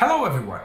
Hello, everyone.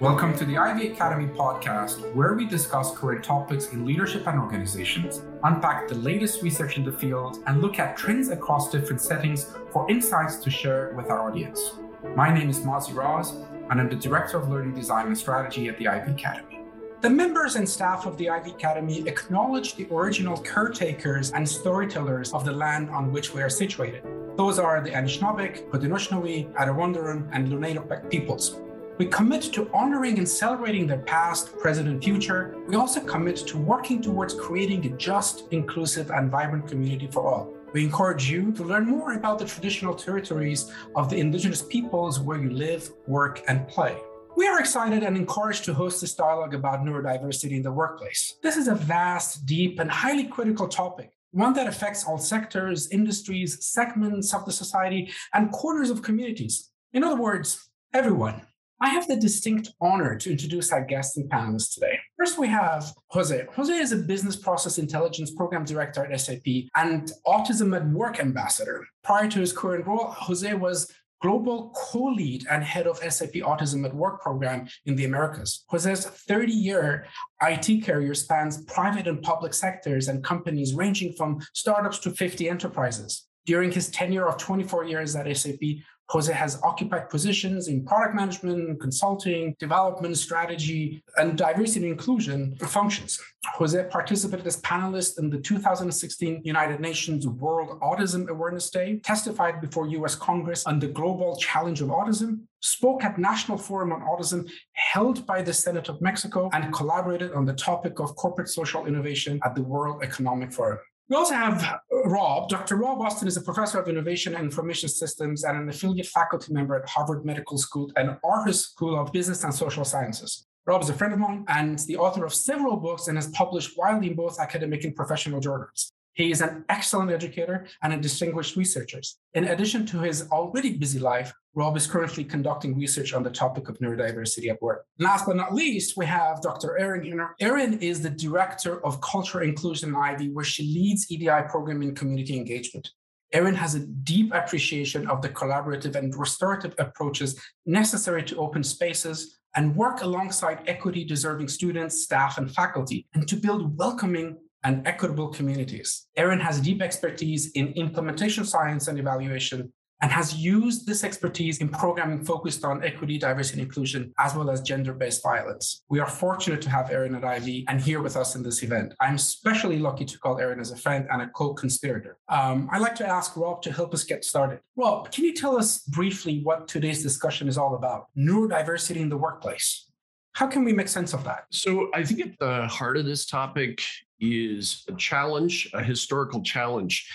Welcome to the Ivey Academy podcast, where we discuss current topics in leadership and organizations, unpack the latest research in the field, and look at trends across different settings for insights to share with our audience. My name is Mazi Raz, and I'm the Director of Learning Design and Strategy at the Ivey Academy. The members and staff of the Ivey Academy acknowledge the original caretakers and storytellers of the land on which we are situated. Those are the Anishinaabe, Haudenosaunee, Attawandaron, and Lenape peoples. We commit to honoring and celebrating their past, present, and future. We also commit to working towards creating a just, inclusive, and vibrant community for all. We encourage you to learn more about the traditional territories of the Indigenous peoples where you live, work, and play. We are excited and encouraged to host this dialogue about neurodiversity in the workplace. This is a vast, deep, and highly critical topic, one that affects all sectors, industries, segments of the society, and corners of communities. In other words, everyone. I have the distinct honor to introduce our guests and panelists today. First, we have Jose. Jose is a business process intelligence program director at SAP and Autism at Work ambassador. Prior to his current role, Jose was global co-lead and head of SAP Autism at Work program in the Americas. Jose's 30-year IT career spans private and public sectors and companies ranging from startups to 50 enterprises. During his tenure of 24 years at SAP, Jose has occupied positions in product management, consulting, development, strategy, and diversity and inclusion functions. Jose participated as panelist in the 2016 United Nations World Autism Awareness Day, testified before US Congress on the global challenge of autism, spoke at National Forum on Autism held by the Senate of Mexico, and collaborated on the topic of corporate social innovation at the World Economic Forum. We also have Rob. Dr. Rob Austin is a professor of innovation and information systems and an affiliate faculty member at Harvard Medical School and Aarhus School of Business and Social Sciences. Rob is a friend of mine and the author of several books and has published widely in both academic and professional journals. He is an excellent educator and a distinguished researcher. In addition to his already busy life, Rob is currently conducting research on the topic of neurodiversity at work. Last but not least, we have Dr. Erin Huner. Erin is the Director of Culture Inclusion in Ivey, where she leads EDI program in community engagement. Erin has a deep appreciation of the collaborative and restorative approaches necessary to open spaces and work alongside equity deserving students, staff, and faculty, and to build welcoming, and equitable communities. Erin has deep expertise in implementation science and evaluation and has used this expertise in programming focused on equity, diversity, and inclusion, as well as gender based violence. We are fortunate to have Erin at Ivey and here with us in this event. I'm especially lucky to call Erin as a friend and a co conspirator. Um, I'd like to ask Rob to help us get started. Rob, can you tell us briefly what today's discussion is all about? Neurodiversity in the workplace. How can we make sense of that? So, I think at the heart of this topic is a challenge, a historical challenge,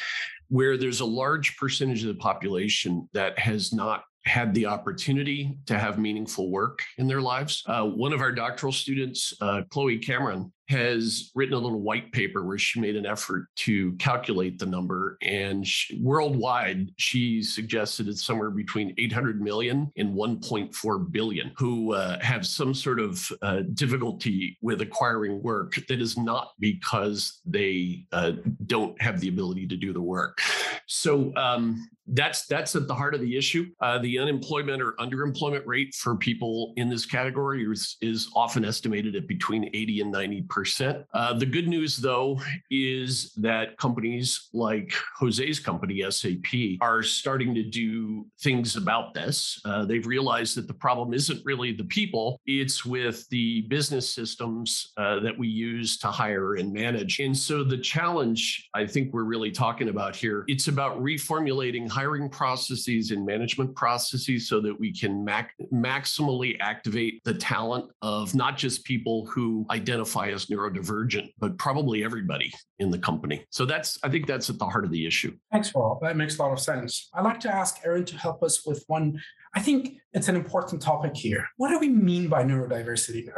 where there's a large percentage of the population that has not had the opportunity to have meaningful work in their lives. Uh, one of our doctoral students, uh, Chloe Cameron, has written a little white paper where she made an effort to calculate the number. And she, worldwide, she suggested it's somewhere between 800 million and 1.4 billion who uh, have some sort of uh, difficulty with acquiring work that is not because they uh, don't have the ability to do the work. So um, that's that's at the heart of the issue. Uh, the unemployment or underemployment rate for people in this category is, is often estimated at between 80 and 90 percent. Uh, the good news, though, is that companies like Jose's company, SAP, are starting to do things about this. Uh, they've realized that the problem isn't really the people, it's with the business systems uh, that we use to hire and manage. And so the challenge I think we're really talking about here, it's about reformulating hiring processes and management processes so that we can mac- maximally activate the talent of not just people who identify as neurodivergent, but probably everybody in the company. So that's, I think that's at the heart of the issue. Thanks, Rob. That makes a lot of sense. I'd like to ask Erin to help us with one. I think it's an important topic here. What do we mean by neurodiversity?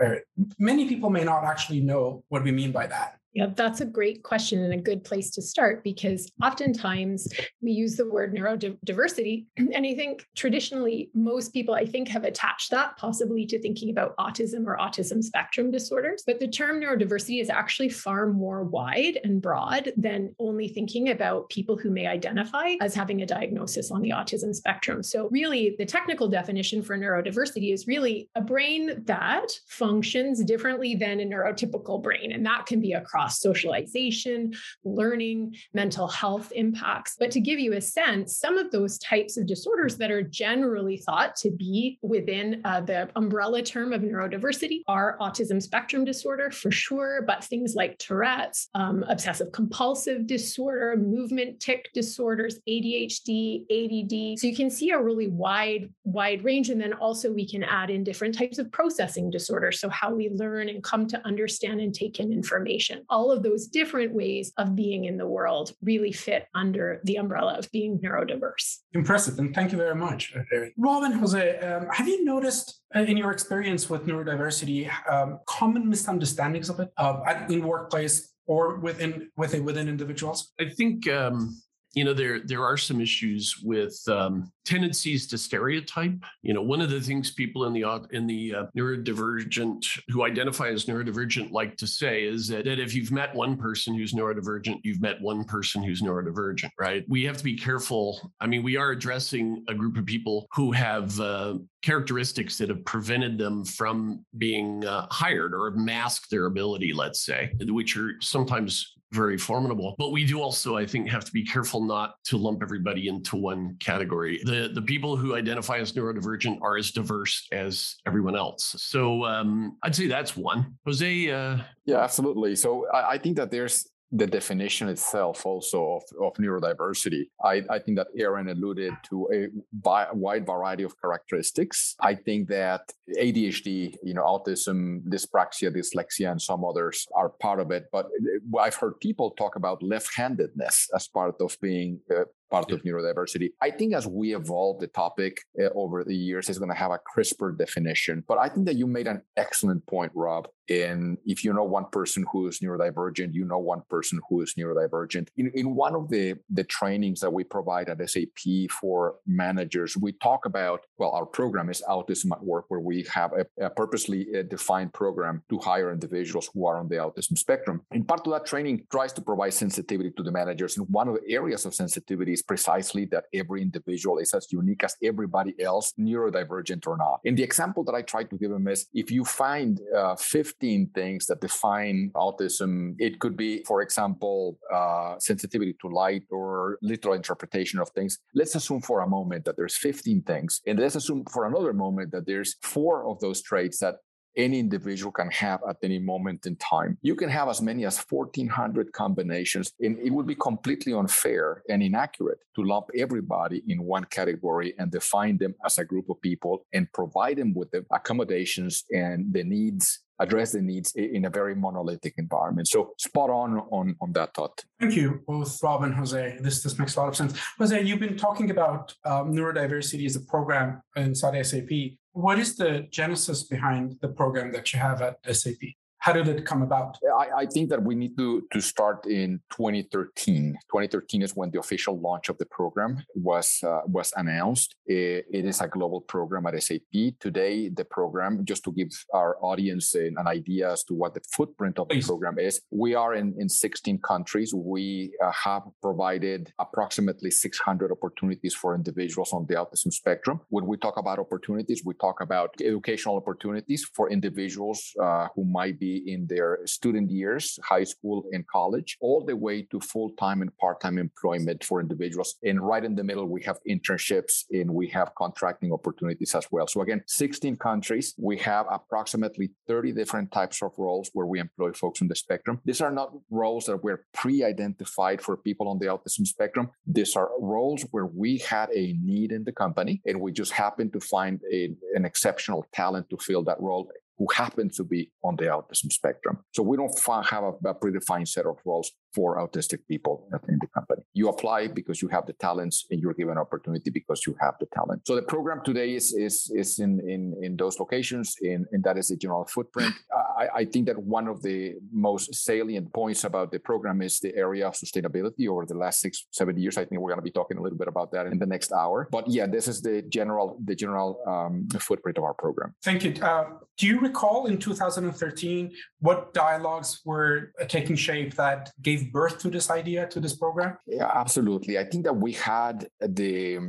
Many people may not actually know what we mean by that. Yeah, that's a great question and a good place to start because oftentimes we use the word neurodiversity. And I think traditionally, most people, I think, have attached that possibly to thinking about autism or autism spectrum disorders. But the term neurodiversity is actually far more wide and broad than only thinking about people who may identify as having a diagnosis on the autism spectrum. So, really, the technical definition for neurodiversity is really a brain that functions differently than a neurotypical brain. And that can be across socialization, learning, mental health impacts. But to give you a sense, some of those types of disorders that are generally thought to be within uh, the umbrella term of neurodiversity are autism spectrum disorder for sure, but things like Tourette's, um, obsessive compulsive disorder, movement tic disorders, ADHD, ADD. So you can see a really wide, wide range. And then also we can add in different types of processing disorders. So how we learn and come to understand and take in information. All of those different ways of being in the world really fit under the umbrella of being neurodiverse. Impressive. And thank you very much. Robin Jose, um, have you noticed uh, in your experience with neurodiversity um, common misunderstandings of it uh, in workplace or within within within individuals? I think um, you know there there are some issues with um, tendencies to stereotype. You know one of the things people in the in the uh, neurodivergent who identify as neurodivergent like to say is that, that if you've met one person who's neurodivergent you've met one person who's neurodivergent right? We have to be careful. I mean we are addressing a group of people who have uh, characteristics that have prevented them from being uh, hired or have masked their ability let's say which are sometimes very formidable. But we do also, I think, have to be careful not to lump everybody into one category. The the people who identify as neurodivergent are as diverse as everyone else. So um, I'd say that's one. Jose. Uh... Yeah, absolutely. So I, I think that there's the definition itself also of, of neurodiversity. I, I think that Erin alluded to a bi- wide variety of characteristics. I think that ADHD, you know, autism, dyspraxia, dyslexia, and some others are part of it. But uh, I've heard people talk about left-handedness as part of being uh, part of neurodiversity. I think as we evolve the topic uh, over the years, it's going to have a crisper definition. But I think that you made an excellent point, Rob. And if you know one person who is neurodivergent, you know one person who is neurodivergent. In, in one of the, the trainings that we provide at SAP for managers, we talk about, well, our program is Autism at Work, where we have a, a purposely uh, defined program to hire individuals who are on the autism spectrum. And part of that training tries to provide sensitivity to the managers. And one of the areas of sensitivity is precisely that every individual is as unique as everybody else, neurodivergent or not. And the example that I try to give them is if you find uh, 15 things that define autism, it could be, for example, uh, sensitivity to light or literal interpretation of things. Let's assume for a moment that there's 15 things. And let's assume for another moment that there's four of those traits that any individual can have at any moment in time. You can have as many as 1,400 combinations, and it would be completely unfair and inaccurate to lump everybody in one category and define them as a group of people and provide them with the accommodations and the needs address the needs in a very monolithic environment. So spot on on, on that thought. Thank you, both Rob and Jose. This this makes a lot of sense. Jose, you've been talking about um, neurodiversity as a program inside SAP. What is the genesis behind the program that you have at SAP? How did it come about? I, I, think that we need to, to start in 2013. 2013 is when the official launch of the program was uh, was announced. It, it is a global program at SAP. Today, the program, just to give our audience an, an idea as to what the footprint of Please. the program is, we are in, in 16 countries. We uh, have provided approximately 600 opportunities for individuals on the autism spectrum. When we talk about opportunities, we talk about educational opportunities for individuals uh, who might be in their student years, high school and college, all the way to full time and part time employment for individuals. And right in the middle, we have internships and we have contracting opportunities as well. So, again, 16 countries. We have approximately 30 different types of roles where we employ folks on the spectrum. These are not roles that were pre identified for people on the autism spectrum. These are roles where we had a need in the company and we just happened to find a, an exceptional talent to fill that role who happen to be on the autism spectrum. So we don't have a, a, predefined set of roles. For autistic people in the company. You apply because you have the talents and you're given opportunity because you have the talent. So the program today is is is in in, in those locations, in, and that is the general footprint. I, I think that one of the most salient points about the program is the area of sustainability over the last six, seven years. I think we're going to be talking a little bit about that in the next hour. But yeah, this is the general the general um, footprint of our program. Thank you. Uh, do you recall in 2013 what dialogues were taking shape that gave birth to this idea to this program? Yeah, absolutely. I think that we had the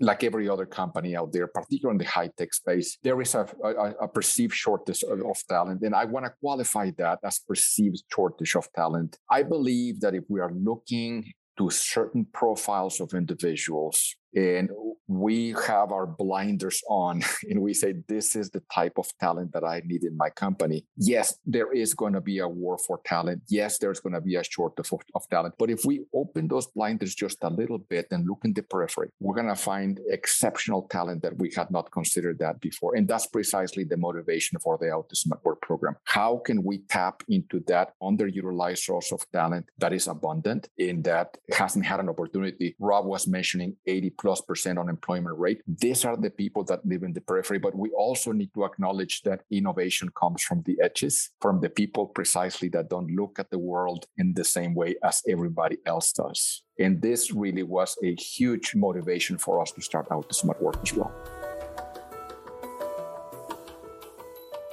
like every other company out there, particularly in the high tech space, there is a, a, a perceived shortage of, talent. And I want to qualify that as perceived shortage of talent. I believe that if we are looking to certain profiles of individuals and we have our blinders on and we say this is the type of talent that i need in my company. Yes there is going to be a war for talent. Yes there's going to be a shortage of, of talent. But if we open those blinders just a little bit and look in the periphery we're going to find exceptional talent that we had not considered that before. And that's precisely the motivation for the autism at work program. How can we tap into that underutilized source of talent that is abundant in that hasn't had an opportunity? Rob was mentioning 80 plus percent unemployment rate. These are the people that live in the periphery, but we also need to acknowledge that innovation comes from the edges, from the people precisely that don't look at the world in the same way as everybody else does. And this really was a huge motivation for us to start out the smart work as well.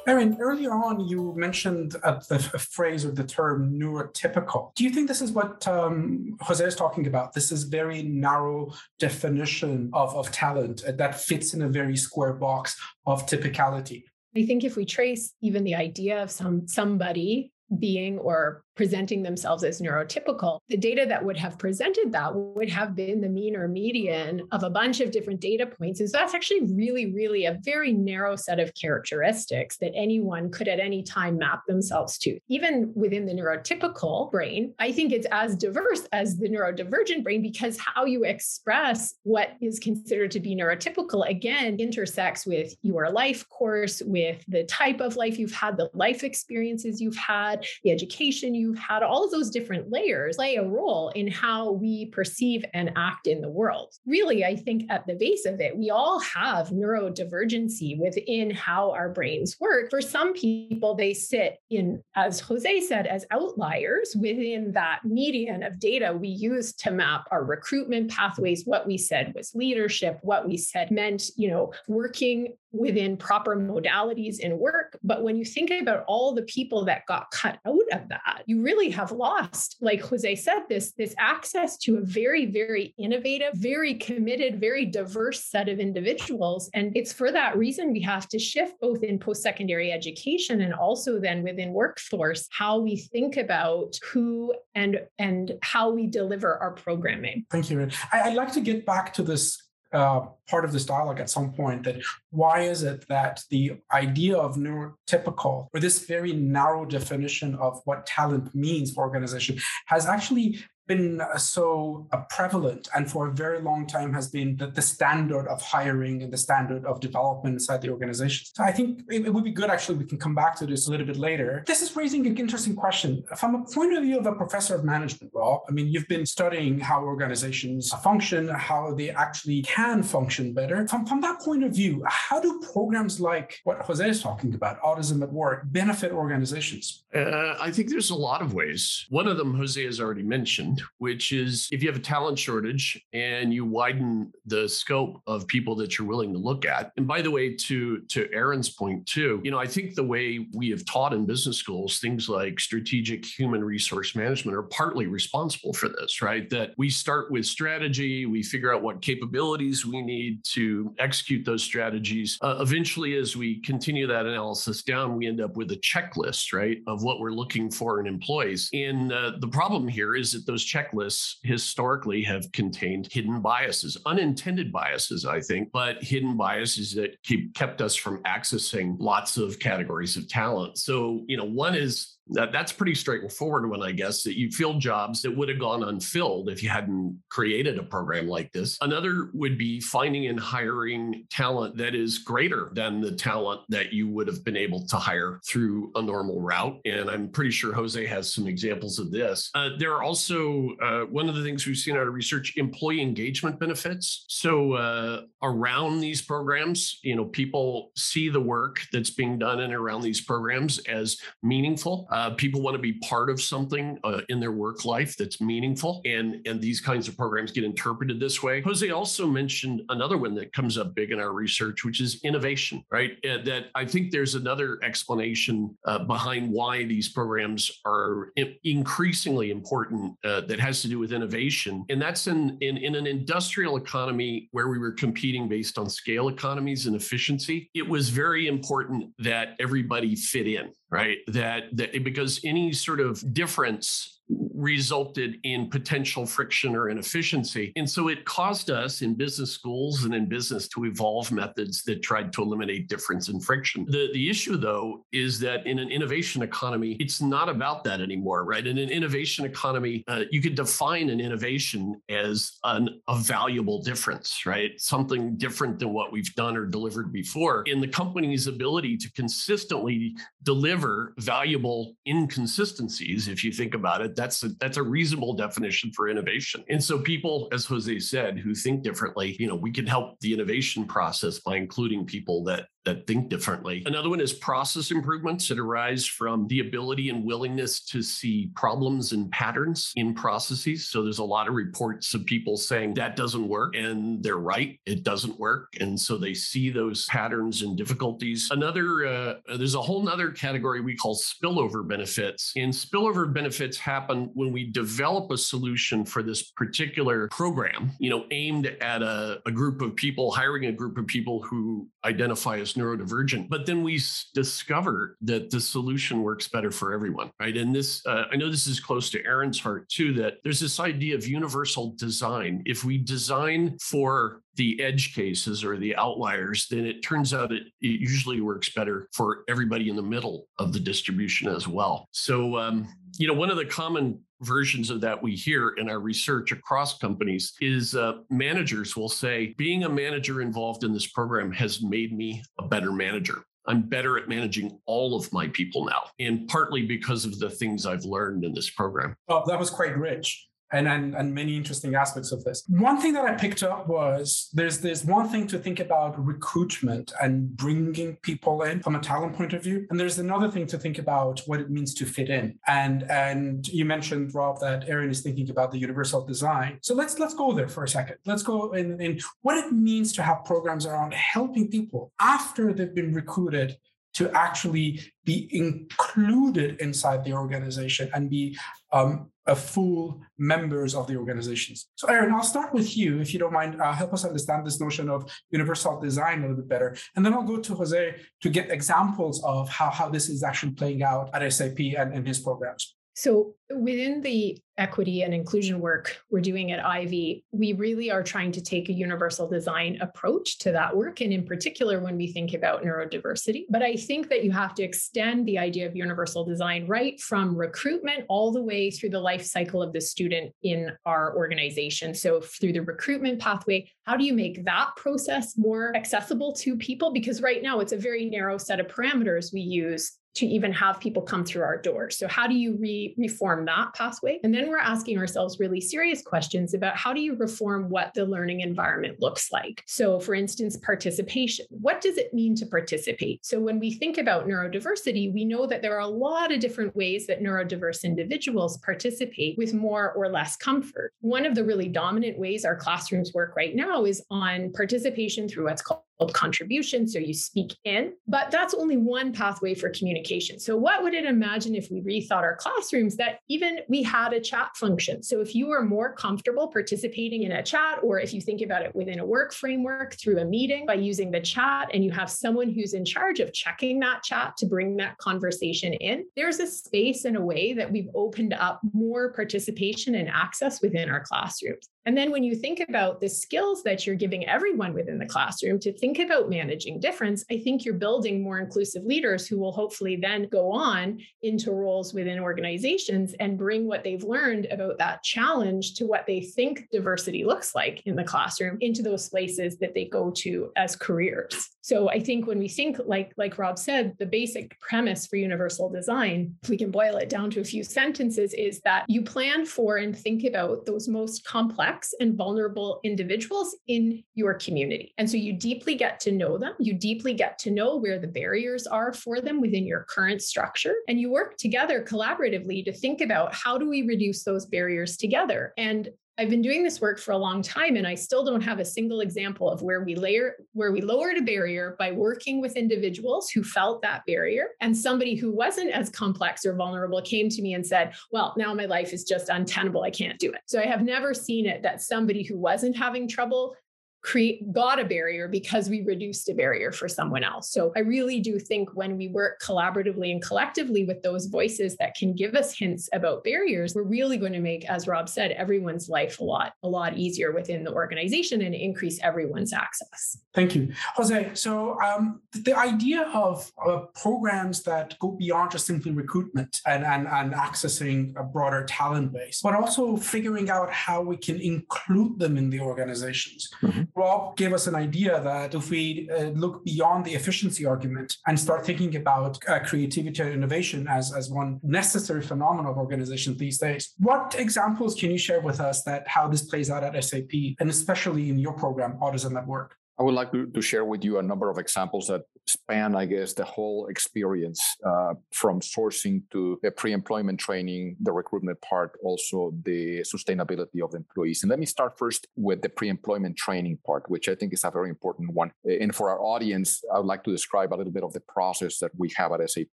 Erin, earlier on, you mentioned uh, the phrase or the term neurotypical. Do you think this is what um, Jose is talking about? This is very narrow definition of, of talent that fits in a very square box of typicality. I think if we trace even the idea of some somebody being or presenting themselves as neurotypical, the data that would have presented that would have been the mean or median of a bunch of different data points. And so that's actually really, really a very narrow set of characteristics that anyone could at any time map themselves to. Even within the neurotypical brain, I think it's as diverse as the neurodivergent brain because how you express what is considered to be neurotypical again intersects with your life course, with the type of life you've had, the life experiences you've had, the education you've had all of those different layers play a role in how we perceive and act in the world. Really, I think at the base of it, we all have neurodivergency within how our brains work. For some people, they sit in, as Jose said, as outliers within that median of data we use to map our recruitment pathways, what we said was leadership, what we said meant, you know, working within proper modalities in work. But when you think about all the people that got cut out of that, you really have lost, like Jose said, this, this access to a very, very innovative, very committed, very diverse set of individuals. And it's for that reason we have to shift both in post-secondary education and also then within workforce, how we think about who and and how we deliver our programming. Thank you. I'd like to get back to this uh, part of this dialogue at some point that why is it that the idea of neurotypical or this very narrow definition of what talent means for organization has actually been so uh, prevalent and for a very long time has been the, the, standard of hiring and the standard of development inside the organization. So I think it, it, would be good, actually, we can come back to this a little bit later. This is raising an interesting question. From a point of view of a professor of management, Rob, I mean, you've been studying how organizations function, how they actually can function better. From, from that point of view, how do programs like what Jose is talking about, autism at work, benefit organizations? Uh, I think there's a lot of ways. One of them, Jose has already mentioned which is if you have a talent shortage and you widen the scope of people that you're willing to look at. And by the way, to to Erin's point too, you know, I think the way we have taught in business schools things like strategic human resource management are partly responsible for this, right? That we start with strategy, we figure out what capabilities we need to execute those strategies. Uh, eventually, as we continue that analysis down, we end up with a checklist, right, of what we're looking for in employees. And uh, the problem here is that those those checklists historically have contained hidden biases, unintended biases, I think, but hidden biases that keep kept us from accessing lots of categories of talent. So, you know, one is That, that's pretty straightforward one, I guess, that you fill jobs that would have gone unfilled if you hadn't created a program like this. Another would be finding and hiring talent that is greater than the talent that you would have been able to hire through a normal route. And I'm pretty sure Jose has some examples of this. Uh, there are also, uh, one of the things we've seen out of research, employee engagement benefits. So uh, around these programs, you know, people see the work that's being done and around these programs as meaningful. Uh, people want to be part of something uh, in their work life that's meaningful, and and these kinds of programs get interpreted this way. Jose also mentioned another one that comes up big in our research, which is innovation. Right, uh, that I think there's another explanation uh, behind why these programs are increasingly important uh, that has to do with innovation, and that's in, in in an industrial economy where we were competing based on scale economies and efficiency. It was very important that everybody fit in right? That, that because any sort of difference resulted in potential friction or inefficiency. And so it caused us in business schools and in business to evolve methods that tried to eliminate difference and friction. The, the issue, though, is that in an innovation economy, it's not about that anymore, right? In an innovation economy, uh, you could define an innovation as an, a valuable difference, right? Something different than what we've done or delivered before. In the company's ability to consistently deliver valuable inconsistencies, if you think about it, that's a, that's a reasonable definition for innovation. And so people, as Jose said, who think differently, you know, we can help the innovation process by including people that that think differently. Another one is process improvements that arise from the ability and willingness to see problems and patterns in processes. So there's a lot of reports of people saying that doesn't work and they're right, it doesn't work. And so they see those patterns and difficulties. Another, uh, there's a whole nother category we call spillover benefits. And spillover benefits happen when we develop a solution for this particular program, you know, aimed at a, a group of people, hiring a group of people who identify as neurodivergent. But then we discover that the solution works better for everyone, right? And this, uh, I know this is close to Erin's heart too, that there's this idea of universal design. If we design for the edge cases or the outliers, then it turns out it, it usually works better for everybody in the middle of the distribution as well. So, um, you know, one of the common versions of that we hear in our research across companies is uh, managers will say, being a manager involved in this program has made me a better manager. I'm better at managing all of my people now, and partly because of the things I've learned in this program. Oh, that was quite rich and, and and many interesting aspects of this. One thing that I picked up was there's there's one thing to think about recruitment and bringing people in from a talent point of view, and there's another thing to think about what it means to fit in. And and you mentioned Rob that Erin is thinking about the universal design. So let's let's go there for a second. Let's go in, in what it means to have programs around helping people after they've been recruited to actually be included inside the organization and be um, a full members of the organizations. So, Erin, I'll start with you, if you don't mind. Uh, help us understand this notion of universal design a little bit better, and then I'll go to Jose to get examples of how how this is actually playing out at SAP and in his programs. So, within the equity and inclusion work we're doing at Ivey, we really are trying to take a universal design approach to that work. And in particular, when we think about neurodiversity. But I think that you have to extend the idea of universal design right from recruitment all the way through the life cycle of the student in our organization. So, through the recruitment pathway, how do you make that process more accessible to people? Because right now it's a very narrow set of parameters we use to even have people come through our doors. So, how do you re- reform that pathway? And then we're asking ourselves really serious questions about how do you reform what the learning environment looks like? So, for instance, participation. What does it mean to participate? So, when we think about neurodiversity, we know that there are a lot of different ways that neurodiverse individuals participate with more or less comfort. One of the really dominant ways our classrooms work right now is on participation through what's called contribution. So you speak in, but that's only one pathway for communication. So, what would it imagine if we rethought our classrooms that even we had a chat function? So, if you are more comfortable participating in a chat, or if you think about it within a work framework through a meeting by using the chat, and you have someone who's in charge of checking that chat to bring that conversation in, there's a space and a way that we've opened up more participation and access within our classrooms. And then when you think about the skills that you're giving everyone within the classroom to think think about managing difference, I think you're building more inclusive leaders who will hopefully then go on into roles within organizations and bring what they've learned about that challenge to what they think diversity looks like in the classroom into those places that they go to as careers. So I think when we think like like Rob said, the basic premise for universal design, if we can boil it down to a few sentences, is that you plan for and think about those most complex and vulnerable individuals in your community. And so you deeply get to know them, you deeply get to know where the barriers are for them within your current structure, and you work together collaboratively to think about how do we reduce those barriers together. And I've been doing this work for a long time and I still don't have a single example of where we layer where we lowered a barrier by working with individuals who felt that barrier and somebody who wasn't as complex or vulnerable came to me and said, "Well, now my life is just untenable. I can't do it." So I have never seen it that somebody who wasn't having trouble create got a barrier because we reduced a barrier for someone else. So I really do think when we work collaboratively and collectively with those voices that can give us hints about barriers, we're really going to make, as Rob said, everyone's life a lot, a lot easier within the organization and increase everyone's access. Thank you. Jose, so um, the idea of uh, programs that go beyond just simply recruitment and, and, and accessing a broader talent base, but also figuring out how we can include them in the organizations. Mm-hmm. Rob gave us an idea that if we uh, look beyond the efficiency argument and start thinking about uh, creativity and innovation as, as one necessary phenomenon of organizations these days, what examples can you share with us that how this plays out at SAP and especially in your program, Autism at Work? I would like to, to, share with you a number of examples that span, I guess, the whole experience uh, from sourcing to pre employment training, the recruitment part, also the sustainability of employees. And let me start first with the pre employment training part, which I think is a very important one. And for our audience, I would like to describe a little bit of the process that we have at SAP.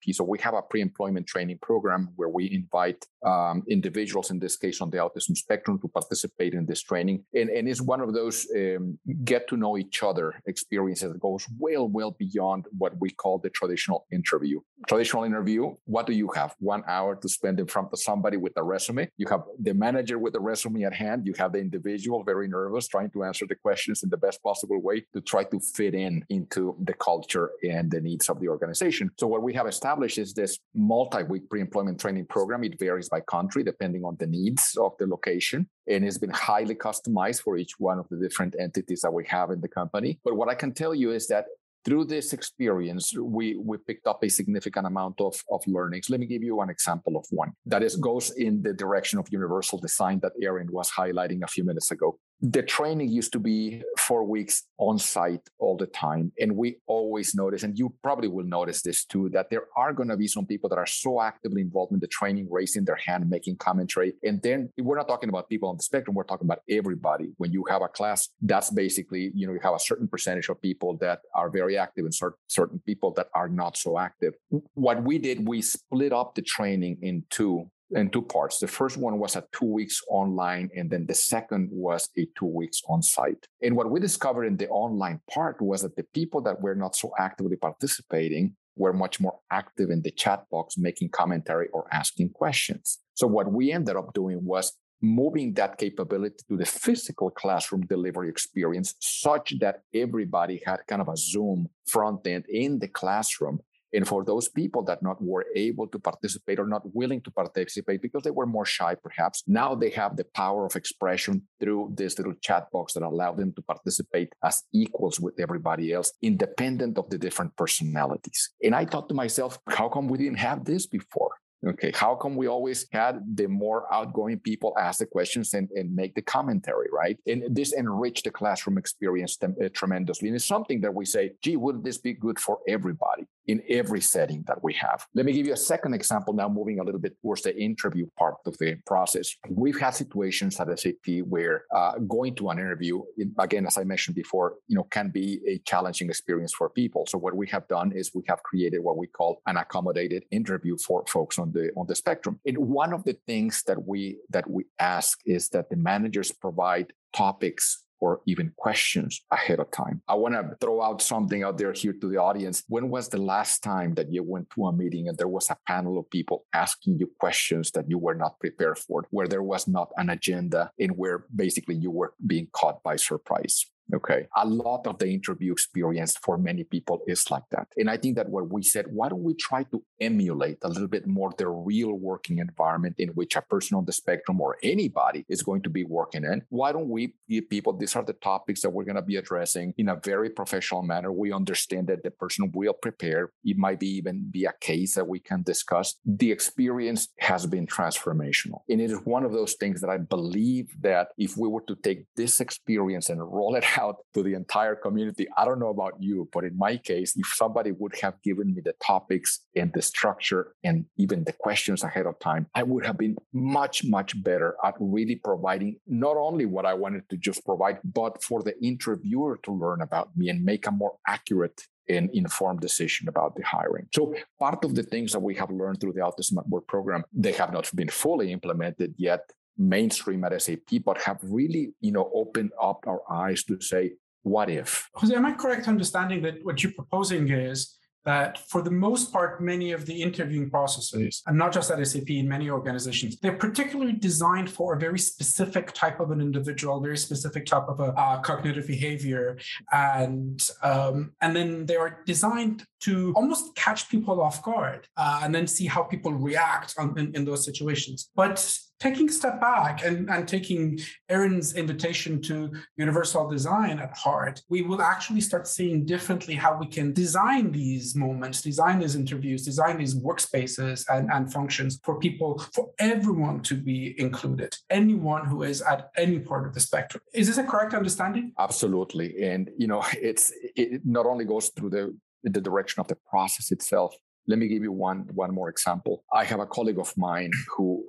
So we have a pre employment training program where we invite um, individuals, in this case on the autism spectrum, to participate in this training. And, and it's one of those um, get to know each other experiences that goes well, well beyond what we call the traditional interview. Traditional interview, what do you have? One hour to spend in front of somebody with a resume. You have the manager with the resume at hand. You have the individual very nervous, trying to answer the questions in the best possible way to try to fit in into the culture and the needs of the organization. So what we have established is this multi-week pre-employment training program. It varies by country depending on the needs of the location and it's been highly customized for each one of the different entities that we have in the company. But what I can tell you is that through this experience, we, we picked up a significant amount of, of learnings. Let me give you one example of one that is goes in the direction of universal design that Erin was highlighting a few minutes ago the training used to be four weeks on site all the time. And we always notice, and you probably will notice this too, that there are going to be some people that are so actively involved in the training, raising their hand, making commentary. And then we're not talking about people on the spectrum, we're talking about everybody. When you have a class, that's basically, you know, you have a certain percentage of people that are very active and certain people that are not so active. What we did, we split up the training in two in two parts. The first one was a two weeks online, and then the second was a two weeks on site. And what we discovered in the online part was that the people that were not so actively participating were much more active in the chat box, making commentary or asking questions. So what we ended up doing was moving that capability to the physical classroom delivery experience such that everybody had kind of a Zoom front end in the classroom and for those people that not were able to participate or not willing to participate because they were more shy, perhaps, now they have the power of expression through this little chat box that allow them to participate as equals with everybody else, independent of the different personalities. And I thought to myself, how come we didn't have this before? Okay, how come we always had the more outgoing people ask the questions and, and make the commentary, right? And this enriched the classroom experience uh, tremendously. And it's something that we say, gee, wouldn't this be good for everybody in every setting that we have? Let me give you a second example now, moving a little bit towards the interview part of the process. We've had situations at SAP where uh, going to an interview, again, as I mentioned before, you know, can be a challenging experience for people. So what we have done is we have created what we call an accommodated interview for folks on on the on the spectrum. And one of the things that we that we ask is that the managers provide topics or even questions ahead of time. I want to throw out something out there here to the audience. When was the last time that you went to a meeting and there was a panel of people asking you questions that you were not prepared for, where there was not an agenda and where basically you were being caught by surprise? Okay. A lot of the interview experience for many people is like that. And I think that what we said, why don't we try to emulate a little bit more the real working environment in which a person on the spectrum or anybody is going to be working in? Why don't we give people, these are the topics that we're going to be addressing in a very professional manner. We understand that the person will prepare. It might be even be a case that we can discuss. The experience has been transformational. And it is one of those things that I believe that if we were to take this experience and roll it out to the entire community. I don't know about you, but in my case, if somebody would have given me the topics and the structure and even the questions ahead of time, I would have been much, much better at really providing not only what I wanted to just provide, but for the interviewer to learn about me and make a more accurate and informed decision about the hiring. So part of the things that we have learned through the Autism at Work program, they have not been fully implemented yet mainstream at SAP, but have really, you know, opened up our eyes to say, what if? Jose, am I correct understanding that what you're proposing is that for the most part, many of the interviewing processes, and not just at SAP, in many organizations, they're particularly designed for a very specific type of an individual, very specific type of a uh, cognitive behavior, and um, and then they are designed to almost catch people off guard, uh, and then see how people react on, in, in those situations. But taking a step back and, and taking Erin's invitation to universal design at heart, we will actually start seeing differently how we can design these moments, design these interviews, design these workspaces and, and functions for people, for everyone to be included, anyone who is at any part of the spectrum. Is this a correct understanding? Absolutely. And, you know, it's, it not only goes through the the direction of the process itself let me give you one one more example. I have a colleague of mine who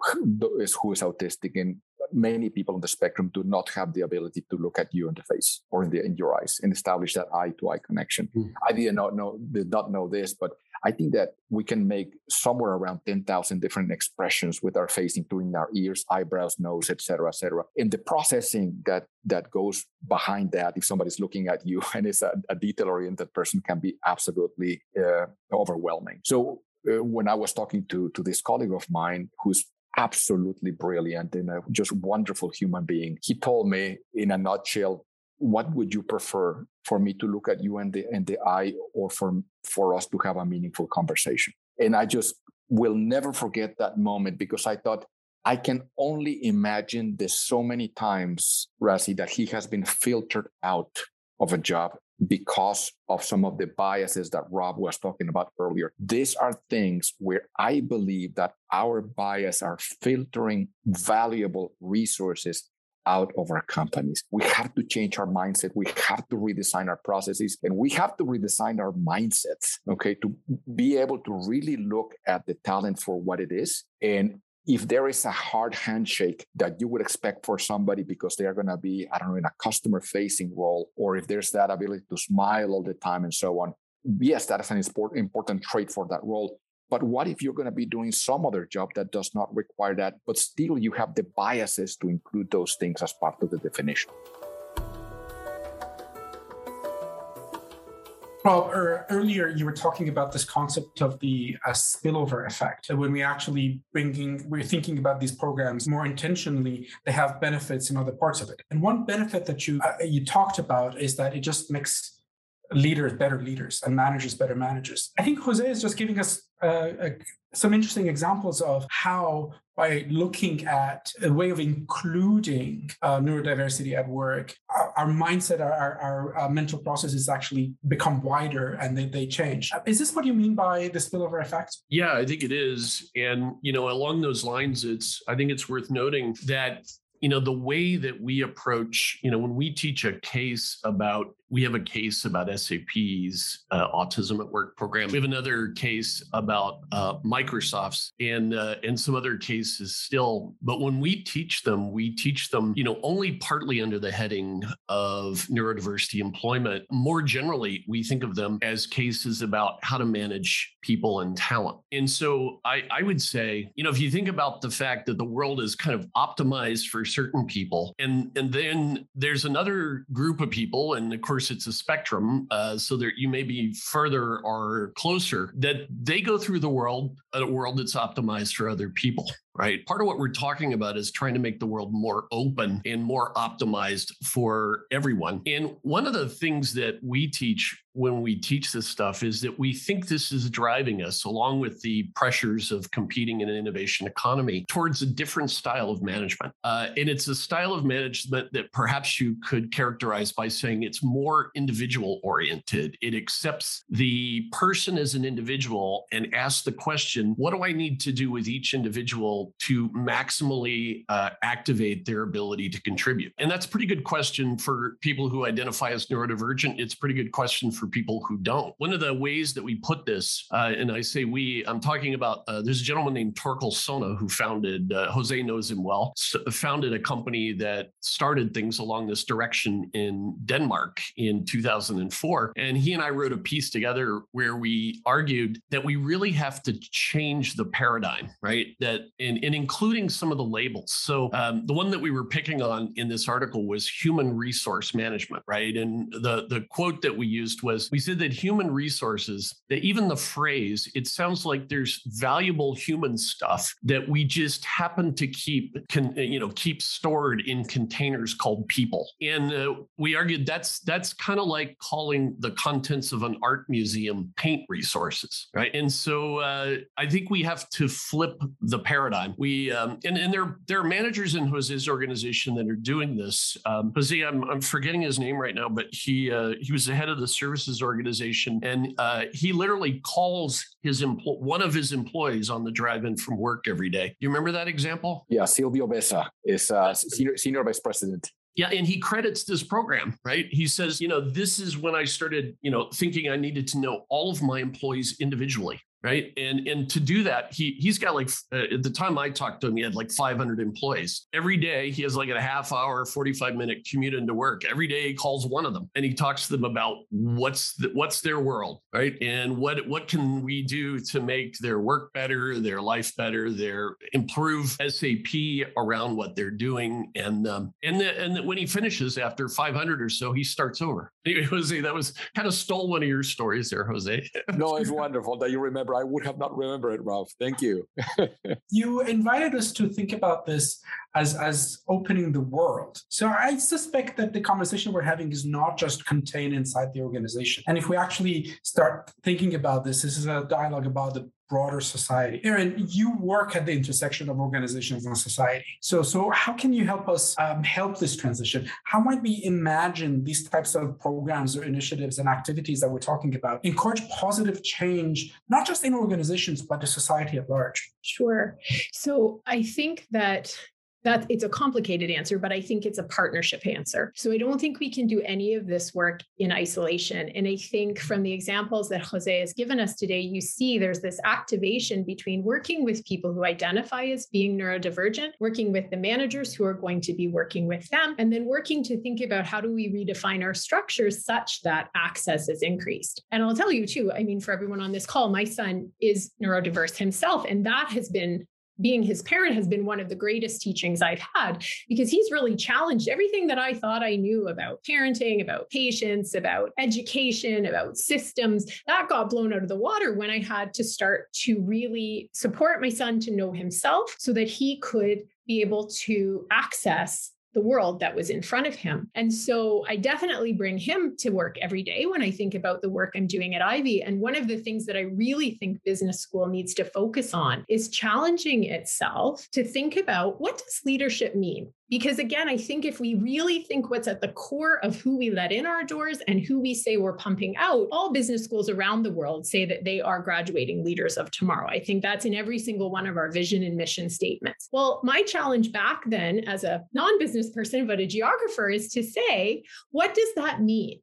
is who is autistic, and many people on the spectrum do not have the ability to look at you in the face or in the in your eyes and establish that eye to eye connection. Mm. I did not know did not know this, but I think that we can make somewhere around 10,000 different expressions with our face, including our ears, eyebrows, nose, etc., etc. And the processing that that goes behind that, if somebody's looking at you and is a, a detail-oriented person, can be absolutely uh, overwhelming. So uh, when I was talking to to this colleague of mine who's absolutely brilliant and a just wonderful human being. He told me in a nutshell, what would you prefer for me to look at you in the in the eye or for for us to have a meaningful conversation? And I just will never forget that moment because I thought I can only imagine this so many times, Razi, that he has been filtered out of a job because of some of the biases that Rob was talking about earlier. These are things where I believe that our bias are filtering valuable resources out of our companies. We have to change our mindset. We have to redesign our processes and we have to redesign our mindsets, okay, to be able to really look at the talent for what it is and if there is a hard handshake that you would expect for somebody because they are going to be, I don't know, in a customer facing role, or if there's that ability to smile all the time and so on, yes, that is an important trait for that role. But what if you're going to be doing some other job that does not require that, but still you have the biases to include those things as part of the definition? Well, er, earlier you were talking about this concept of the uh, spillover effect. When we actually bringing, we're thinking about these programs more intentionally, they have benefits in other parts of it. And one benefit that you uh, you talked about is that it just makes leaders better leaders and managers better managers. I think Jose is just giving us uh, some interesting examples of how by looking at a way of including uh, neurodiversity at work, our, our mindset, our, our, our, mental processes actually become wider and they, they change. Is this what you mean by the spillover effect? Yeah, I think it is. And, you know, along those lines, it's, I think it's worth noting that you know the way that we approach you know when we teach a case about we have a case about SAP's uh, autism at work program. We have another case about uh, Microsoft's and uh, and some other cases still. But when we teach them, we teach them, you know, only partly under the heading of neurodiversity employment. More generally, we think of them as cases about how to manage people and talent. And so I, I would say, you know, if you think about the fact that the world is kind of optimized for certain people, and and then there's another group of people, and of course course, it's a spectrum, uh, so that you may be further or closer, that they go through the world, a world that's optimized for other people right? Part of what we're talking about is trying to make the world more open and more optimized for everyone. And one of the things that we teach when we teach this stuff is that we think this is driving us, along with the pressures of competing in an innovation economy, towards a different style of management. Uh, and it's a style of management that perhaps you could characterize by saying it's more individual oriented. It accepts the person as an individual and asks the question what do I need to do with each individual to maximally uh, activate their ability to contribute? And that's a pretty good question for people who identify as neurodivergent. It's a pretty good question for people who don't. One of the ways that we put this, uh, and I say we, I'm talking about uh, there's a gentleman named Thorkil Sonne who founded, uh, Jose knows him well, founded a company that started things along this direction in Denmark in 2004. And he and I wrote a piece together where we argued that we really have to change the paradigm, right? That in, in including some of the labels. So um, the one that we were picking on in this article was human resource management, right? And the the quote that we used was we said that human resources, that even the phrase, it sounds like there's valuable human stuff that we just happen to keep, can, you know, keep stored in containers called people. And uh, we argued that's that's kind of like calling the contents of an art museum paint resources, right? And so uh, I think we have to flip the paradigm. We um, and and there there are managers in Jose's organization that are doing this. Um, Jose, I'm I'm forgetting his name right now, but he uh, he was the head of the services organization, and uh, he literally calls his empl- one of his employees on the drive-in from work every day. Do You remember that example? Yeah, Silvio Bessa is uh, senior senior vice president. Yeah, and he credits this program, right? He says, you know, this is when I started, you know, thinking I needed to know all of my employees individually right? And and to do that he he's got like uh, at the time i talked to him he had like 500 employees. Every day he has like a half hour 45 minute commute into work. Every day he calls one of them and he talks to them about what's the, what's their world right? And what what can we do to make their work better their life better their improve sap around what they're doing? And um and the, and when he finishes after 500 or so he starts over jose that was kind of stole one of your stories there jose no it's wonderful that you remember remember. I would have not remembered it, Ralph. Thank you. you invited us to think about this as, as opening the world. So I suspect that the conversation we're having is not just contained inside the organization. And if we actually start thinking about this, this is a dialogue about the broader society. Erin, you work at the intersection of organizations and society. So, so how can you help us um, help this transition? How might we imagine these types of programs or initiatives and activities that we're talking about encourage positive change, not just in organizations, but the society at large? Sure. So I think that that it's a complicated answer, but I think it's a partnership answer. So I don't think we can do any of this work in isolation. And I think from the examples that Jose has given us today, you see there's this activation between working with people who identify as being neurodivergent, working with the managers who are going to be working with them, and then working to think about how do we redefine our structures such that access is increased. And I'll tell you too, I mean, for everyone on this call, my son is neurodiverse himself, and that has been being his parent has been one of the greatest teachings I've had because he's really challenged everything that I thought I knew about parenting, about patience, about education, about systems. That got blown out of the water when I had to start to really support my son to know himself so that he could be able to access the world that was in front of him. And so I definitely bring him to work every day when I think about the work I'm doing at Ivey. And one of the things that I really think business school needs to focus on is challenging itself to think about what does leadership mean? Because again, I think if we really think what's at the core of who we let in our doors and who we say we're pumping out, all business schools around the world say that they are graduating leaders of tomorrow. I think that's in every single one of our vision and mission statements. Well, my challenge back then as a non business person, but a geographer, is to say, what does that mean?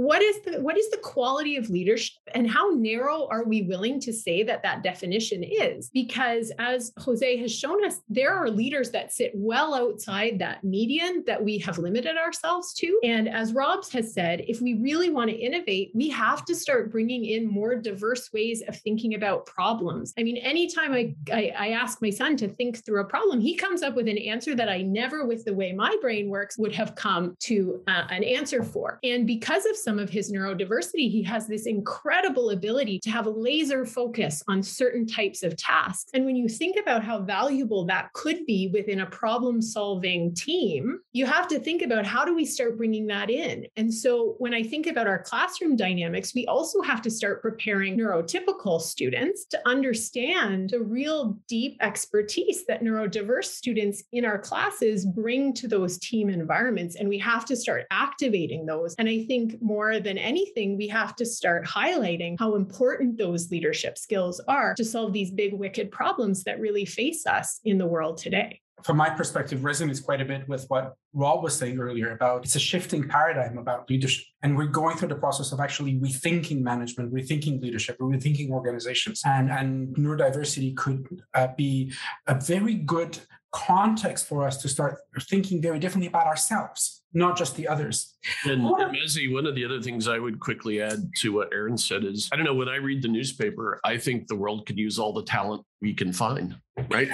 What is the what is the quality of leadership and how narrow are we willing to say that that definition is? Because as jose has shown us there are leaders that sit well outside that median that we have limited ourselves to. And as robs has said if we really want to innovate we have to start bringing in more diverse ways of thinking about problems. I mean anytime i i, I ask my son to think through a problem he comes up with an answer that i never with the way my brain works would have come to uh, an answer for. And because of some some of his neurodiversity, he has this incredible ability to have a laser focus on certain types of tasks. And when you think about how valuable that could be within a problem solving team, you have to think about how do we start bringing that in? And so when I think about our classroom dynamics, we also have to start preparing neurotypical students to understand the real deep expertise that neurodiverse students in our classes bring to those team environments. And we have to start activating those. And I think more than anything, we have to start highlighting how important those leadership skills are to solve these big, wicked problems that really face us in the world today from my perspective, resonates quite a bit with what Rob was saying earlier about it's a shifting paradigm about leadership. And we're going through the process of actually rethinking management, rethinking leadership, rethinking organizations. And, and neurodiversity could uh, be a very good context for us to start thinking very differently about ourselves, not just the others. And, and Mazi, one of the other things I would quickly add to what Erin said is I don't know, when I read the newspaper, I think the world could use all the talent we can find, right?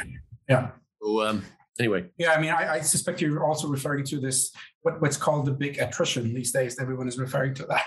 Yeah. So, um, anyway. Yeah, I mean, I, I, suspect you're also referring to this what, what's called the big attrition these days. Everyone is referring to that.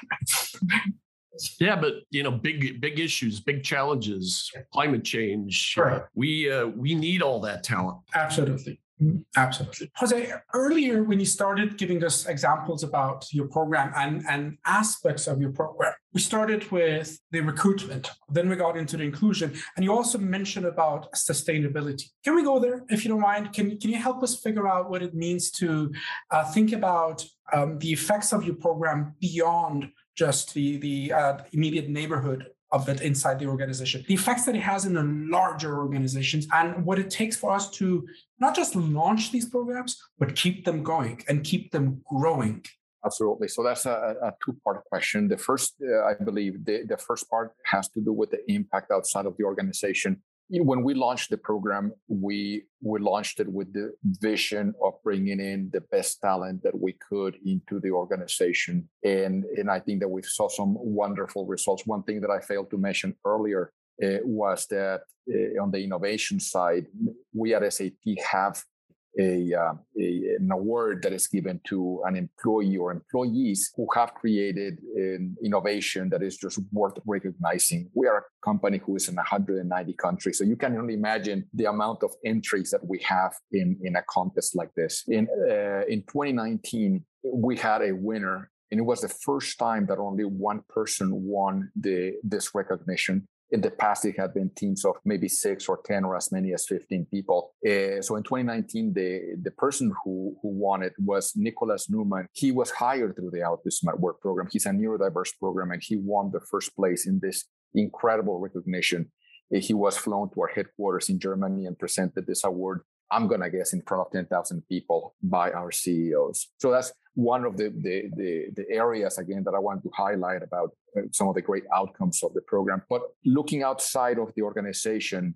yeah, but you know, big big issues, big challenges, climate change. Right. We uh, we need all that talent. Absolutely. Mm-hmm. Absolutely. Jose, earlier when you started giving us examples about your program and, and aspects of your program, we started with the recruitment, then we got into the inclusion, and you also mentioned about sustainability. Can we go there, if you don't mind? Can, can you help us figure out what it means to uh, think about um, the effects of your program beyond just the, the uh, immediate neighborhood of it inside the organization, the effects that it has in the larger organizations, and what it takes for us to not just launch these programs, but keep them going and keep them growing. Absolutely. So that's a, a two-part question. The first, uh, I believe, the, the first part has to do with the impact outside of the organization when we launched the program, we we launched it with the vision of bringing in the best talent that we could into the organization, and and I think that we saw some wonderful results. One thing that I failed to mention earlier uh, was that uh, on the innovation side, we at SAP have a, uh, a, an award that is given to an employee or employees who have created an innovation that is just worth recognizing. We are a company who is in 190 countries, so you can only imagine the amount of entries that we have in in a contest like this. In uh, in 2019, we had a winner and it was the first time that only one person won the this recognition in the past, it had been teams of maybe six or 10 or as many as 15 people. Uh, so in 2019, the, the person who, who won it was Nicholas Newman. He was hired through the Autism at Work program. He's a neurodiverse program and he won the first place in this incredible recognition. Uh, he was flown to our headquarters in Germany and presented this award I'm to guess in front of 10,000 people by our CEOs. So that's one of the, the, the, the, areas, again, that I want to highlight about uh, some of the great outcomes of the program. But looking outside of the organization,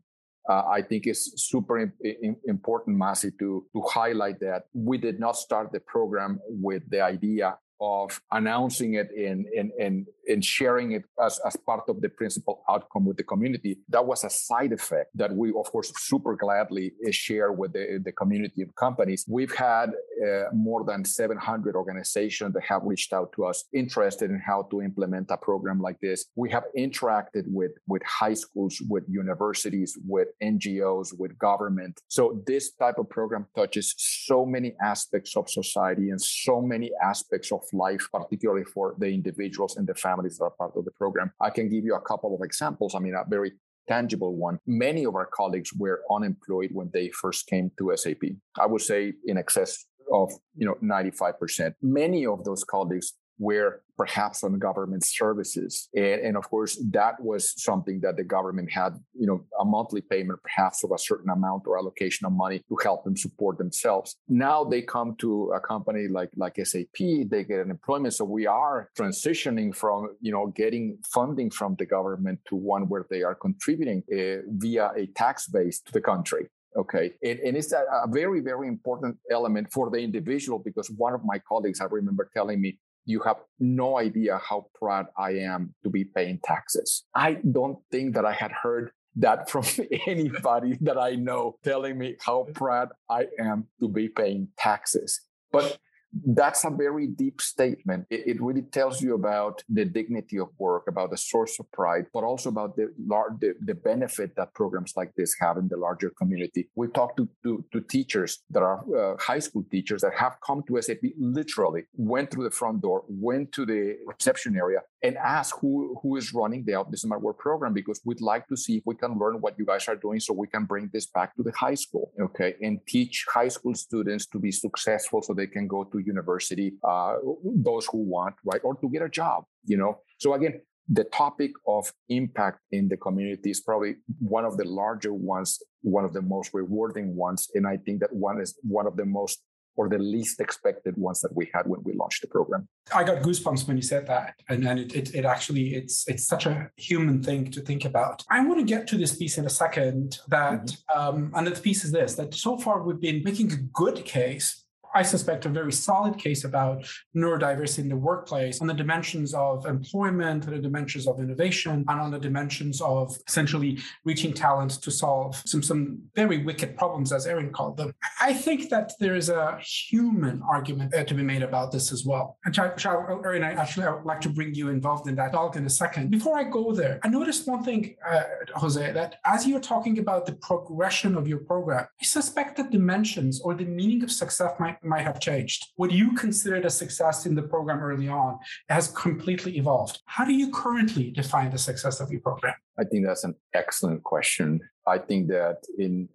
uh, I think it's super in, important, Mazi, to, to highlight that we did not start the program with the idea of announcing it in in and, and sharing it as, as part of the principal outcome with the community. That was a side effect that we, of course, super gladly uh, share with the, the community of companies. We've had uh, more than 700 organizations that have reached out to us interested in how to implement a program like this. We have interacted with, with high schools, with universities, with NGOs, with government. So this type of program touches so many aspects of society and so many aspects of life, particularly for the individuals and the families that are part of the program. I can give you a couple of examples. I mean, a very tangible one. Many of our colleagues were unemployed when they first came to SAP. I would say in excess of you know 95%. Many of those colleagues were perhaps on government services. And, and, of course, that was something that the government had, you know, a monthly payment, perhaps of a certain amount or allocation of money to help them support themselves. Now they come to a company like, like SAP, they get an employment. So we are transitioning from, you know, getting funding from the government to one where they are contributing uh, via a tax base to the country. Okay. And, and it's a, a, very, very important element for the individual because one of my colleagues, I remember telling me, you have no idea how proud I am to be paying taxes. I don't think that I had heard that from anybody that I know telling me how proud I am to be paying taxes. But that's a very deep statement. It, it, really tells you about the dignity of work, about the source of pride, but also about the, the, the benefit that programs like this have in the larger community. We talked to, to, to teachers that are uh, high school teachers that have come to SAP literally, went through the front door, went to the reception area, and asked who, who is running the Autism at Work program because we'd like to see if we can learn what you guys are doing so we can bring this back to the high school, okay, and teach high school students to be successful so they can go to university, uh, those who want, right, or to get a job, you know. So again, the topic of impact in the community is probably one of the larger ones, one of the most rewarding ones, and I think that one is one of the most or the least expected ones that we had when we launched the program. I got goosebumps when you said that, and then it, it, it actually it's it's such a human thing to think about. I want to get to this piece in a second. That mm-hmm. um, and the piece is this: that so far we've been making a good case I suspect, a very solid case about neurodiversity in the workplace on the dimensions of employment, on the dimensions of innovation, and on the dimensions of essentially reaching talent to solve some, some very wicked problems, as Erin called them. I think that there is a human argument to be made about this as well. And Erin, I actually I would like to bring you involved in that talk in a second. Before I go there, I noticed one thing, uh, Jose, that as you're talking about the progression of your program, I suspect that dimensions or the meaning of success might might have changed. What you considered a success in the program early on has completely evolved. How do you currently define the success of your program? I think that's an excellent question. I think that in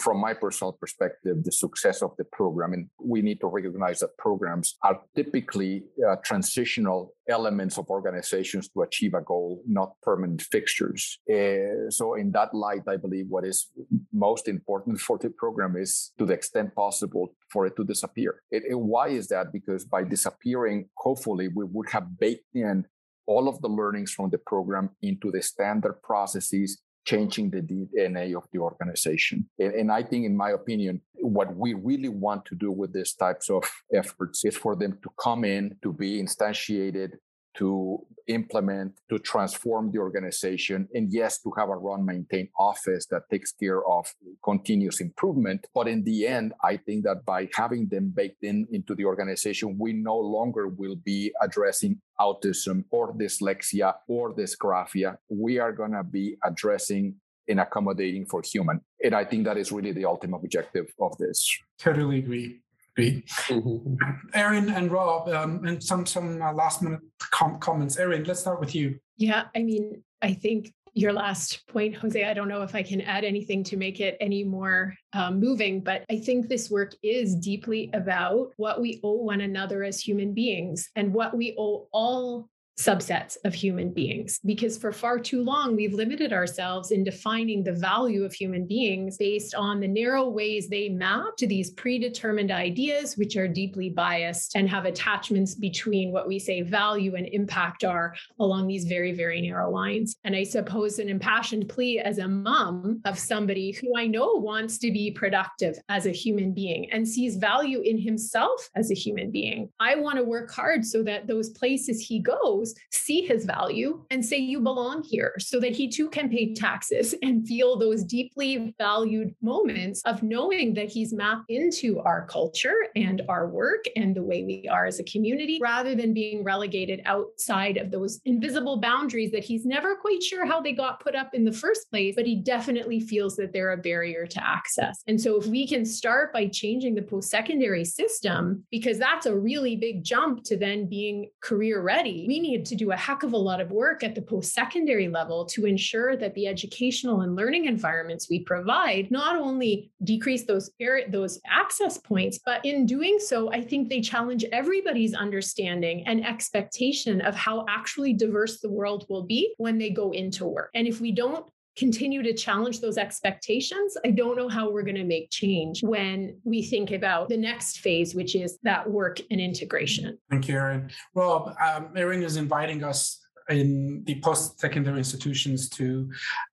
from my personal perspective, the success of the program, and we need to recognize that programs are typically uh, transitional elements of organizations to achieve a goal, not permanent fixtures. Uh, so, in that light, I believe what is most important for the program is, to the extent possible, for it to disappear. It, why is that? Because by disappearing, hopefully, we would have baked in all of the learnings from the program into the standard processes changing the DNA of the organization. And, and, I think, in my opinion, what we really want to do with these types of efforts is for them to come in, to be instantiated, to implement, to transform the organization, and yes, to have a run maintain office that takes care of continuous improvement. But in the end, I think that by having them baked in into the organization, we no longer will be addressing autism or dyslexia or dysgraphia. We are going to be addressing and accommodating for human. And I think that is really the ultimate objective of this. Totally agree. Mm-hmm. Erin and Rob, um, and some some uh, last minute com- comments. Erin, let's start with you. Yeah, I mean, I think your last point, Jose, I don't know if I can add anything to make it any more um, moving, but I think this work is deeply about what we owe one another as human beings and what we owe all subsets of human beings. Because for far too long we've limited ourselves in defining the value of human beings based on the narrow ways they map to these predetermined ideas which are deeply biased and have attachments between what we say value and impact are along these very very narrow lines. And i suppose an impassioned plea as a mom of somebody who i know wants to be productive as a human being and sees value in himself as a human being. I want to work hard so that those places he goes see his value and say, You belong here, so that he too can pay taxes and feel those deeply valued moments of knowing that he's mapped into our culture and our work and the way we are as a community, rather than being relegated outside of those invisible boundaries that he's never quite sure how they got put up in the first place, but he definitely feels that they're a barrier to access. And so, if we can start by changing the post secondary system, because that's a really big jump to then being career ready, we need to do a heck of a lot of work at the post secondary level to ensure that the educational and learning environments we provide not only decrease those those access points, but in doing so, I think they challenge everybody's understanding and expectation of how actually diverse the world will be when they go into work. And if we don't continue to challenge those expectations, I don't know how we're going to make change when we think about the next phase, which is that work and integration. Thank you, Erin. Rob, um, Erin is inviting us in the post-secondary institutions to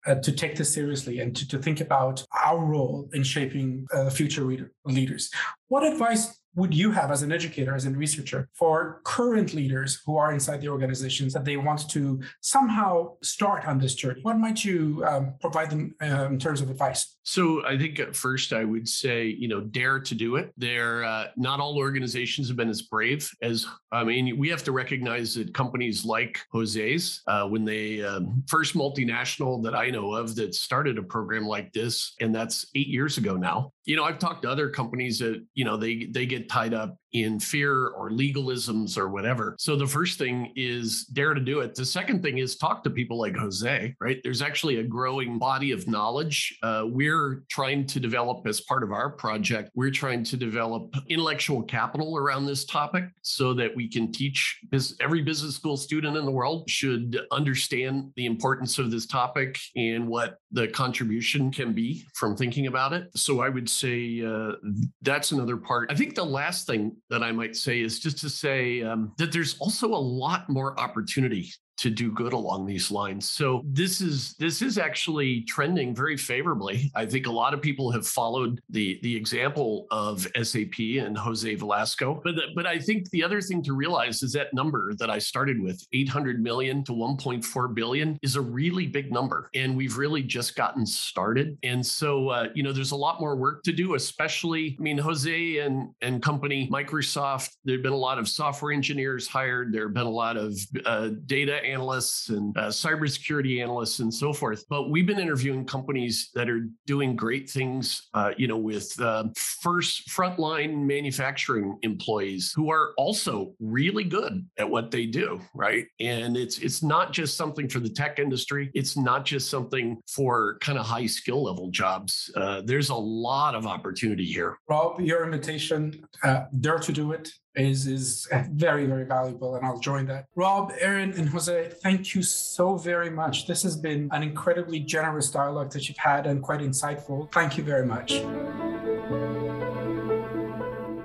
uh, to take this seriously and to, to think about our role in shaping uh, future reader, leaders. What advice would you have as an educator, as a researcher, for current leaders who are inside the organizations that they want to somehow start on this journey? What might you um, provide them uh, in terms of advice? So I think at first I would say, you know, dare to do it. There, uh, not all organizations have been as brave as. I mean, we have to recognize that companies like Jose's, uh, when they um, first multinational that I know of that started a program like this, and that's eight years ago now. You know, I've talked to other companies that you know they they get tied up in fear or legalisms or whatever. So the first thing is dare to do it. The second thing is talk to people like Jose, right? There's actually a growing body of knowledge. Uh, we're trying to develop as part of our project, we're trying to develop intellectual capital around this topic so that we can teach because every business school student in the world should understand the importance of this topic and what the contribution can be from thinking about it. So I would say uh, that's another part. I think the last thing that I might say is just to say um, that there's also a lot more opportunity to do good along these lines. So this is this is actually trending very favorably. I think a lot of people have followed the the example of SAP and Jose Velasco. But but I think the other thing to realize is that number that I started with 800 million to 1.4 billion is a really big number and we've really just gotten started. And so uh, you know there's a lot more work to do especially I mean Jose and and company Microsoft there've been a lot of software engineers hired there've been a lot of uh, data analysts and uh, cybersecurity analysts and so forth. But we've been interviewing companies that are doing great things, uh, you know, with uh, first frontline manufacturing employees who are also really good at what they do, right? And it's it's not just something for the tech industry. It's not just something for kind of high skill level jobs. Uh, there's a lot of opportunity here. Rob, your invitation, uh, dare to do it is is very very valuable and i'll join that. Rob Erin and jose thank you so very much. This has been an incredibly generous dialogue that you've had and quite insightful. Thank you very much.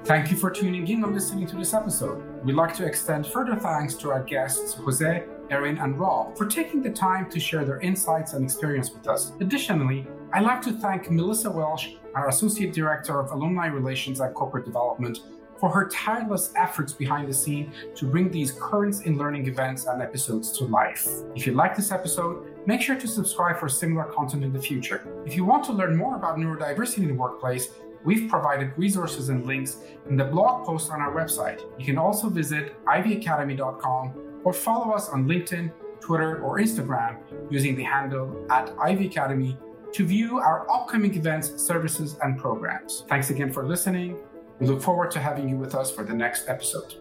Thank you for tuning in and listening to this episode. We'd like to extend further thanks to our guests jose Erin, and Rob for taking the time to share their insights and experience with us. Additionally, I'd like to thank Melissa Welsh, our Associate Director of Alumni Relations at Corporate Development, for her tireless efforts behind the scene to bring these currents in learning events and episodes to life. If you like this episode, make sure to subscribe for similar content in the future. If you want to learn more about neurodiversity in the workplace, we've provided resources and links in the blog post on our website. You can also visit iveyacademy.com or follow us on LinkedIn, Twitter, or Instagram using the handle at Ivey Academy to view our upcoming events, services, and programs. Thanks again for listening we look forward to having you with us for the next episode.